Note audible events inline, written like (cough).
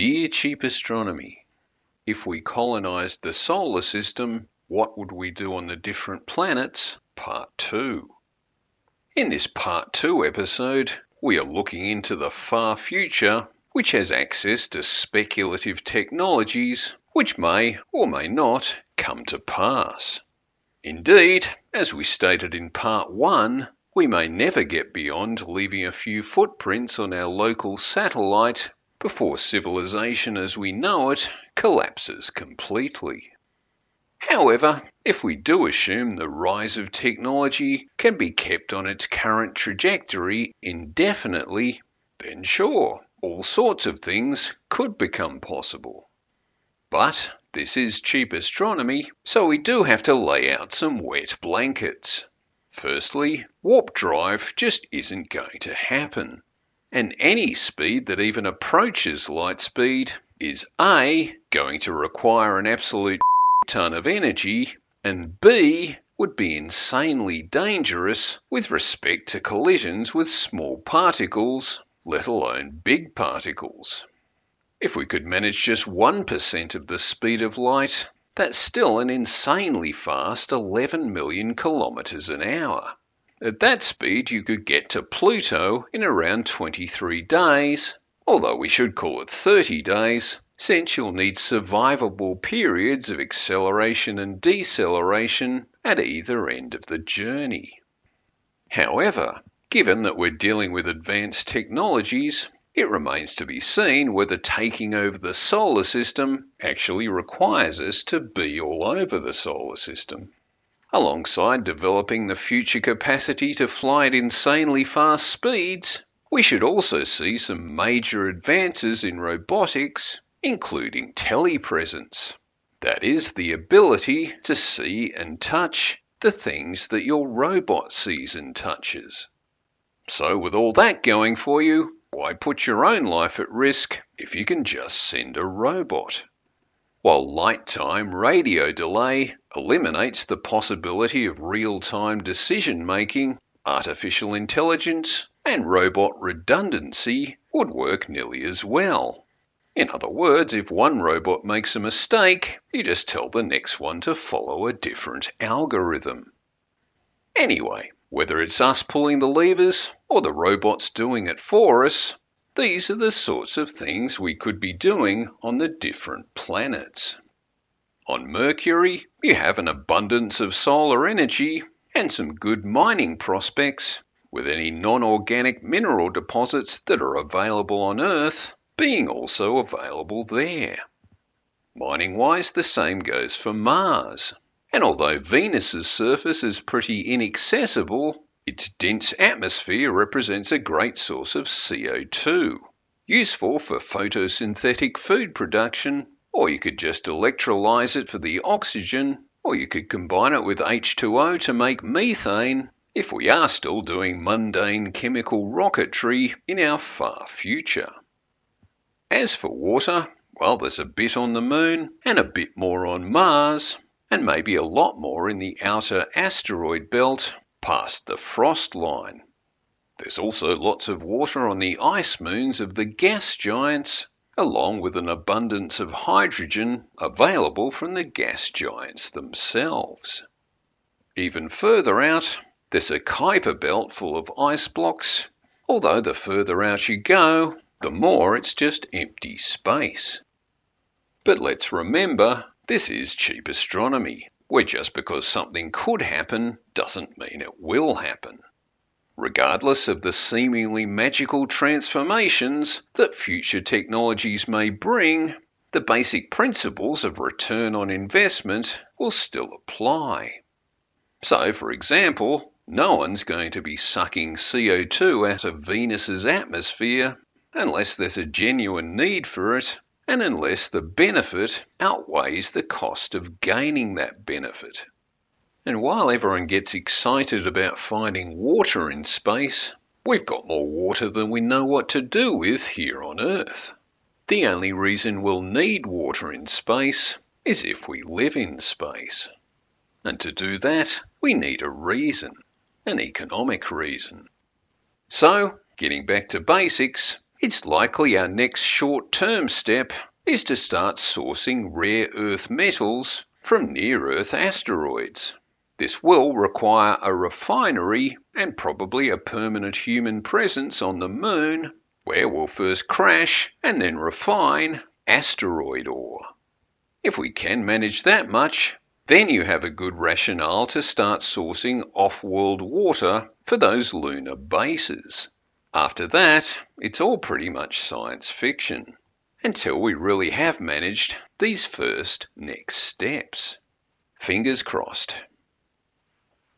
Dear Cheap Astronomy, if we colonized the solar system, what would we do on the different planets? Part 2. In this Part 2 episode, we are looking into the far future, which has access to speculative technologies which may or may not come to pass. Indeed, as we stated in Part 1, we may never get beyond leaving a few footprints on our local satellite before civilization as we know it collapses completely. However, if we do assume the rise of technology can be kept on its current trajectory indefinitely, then sure, all sorts of things could become possible. But this is cheap astronomy, so we do have to lay out some wet blankets. Firstly, warp drive just isn't going to happen. And any speed that even approaches light speed is A, going to require an absolute (laughs) ton of energy, and B, would be insanely dangerous with respect to collisions with small particles, let alone big particles. If we could manage just 1% of the speed of light, that's still an insanely fast 11 million kilometres an hour. At that speed, you could get to Pluto in around 23 days, although we should call it 30 days, since you'll need survivable periods of acceleration and deceleration at either end of the journey. However, given that we're dealing with advanced technologies, it remains to be seen whether taking over the solar system actually requires us to be all over the solar system. Alongside developing the future capacity to fly at insanely fast speeds, we should also see some major advances in robotics, including telepresence. That is, the ability to see and touch the things that your robot sees and touches. So, with all that going for you, why put your own life at risk if you can just send a robot? While light time radio delay eliminates the possibility of real time decision making, artificial intelligence and robot redundancy would work nearly as well. In other words, if one robot makes a mistake, you just tell the next one to follow a different algorithm. Anyway, whether it's us pulling the levers or the robots doing it for us, these are the sorts of things we could be doing on the different planets. On Mercury, you have an abundance of solar energy and some good mining prospects, with any non organic mineral deposits that are available on Earth being also available there. Mining wise, the same goes for Mars. And although Venus's surface is pretty inaccessible, its dense atmosphere represents a great source of CO2, useful for photosynthetic food production, or you could just electrolyse it for the oxygen, or you could combine it with H2O to make methane, if we are still doing mundane chemical rocketry in our far future. As for water, well, there's a bit on the moon and a bit more on Mars, and maybe a lot more in the outer asteroid belt past the frost line. There's also lots of water on the ice moons of the gas giants, along with an abundance of hydrogen available from the gas giants themselves. Even further out, there's a Kuiper belt full of ice blocks, although the further out you go, the more it's just empty space. But let's remember this is cheap astronomy, where just because something could happen doesn't mean it will happen. Regardless of the seemingly magical transformations that future technologies may bring, the basic principles of return on investment will still apply. So, for example, no one's going to be sucking CO2 out of Venus's atmosphere unless there's a genuine need for it and unless the benefit outweighs the cost of gaining that benefit. And while everyone gets excited about finding water in space, we've got more water than we know what to do with here on Earth. The only reason we'll need water in space is if we live in space. And to do that, we need a reason, an economic reason. So, getting back to basics, it's likely our next short term step is to start sourcing rare earth metals from near Earth asteroids. This will require a refinery and probably a permanent human presence on the moon, where we'll first crash and then refine asteroid ore. If we can manage that much, then you have a good rationale to start sourcing off world water for those lunar bases. After that, it's all pretty much science fiction until we really have managed these first next steps. Fingers crossed.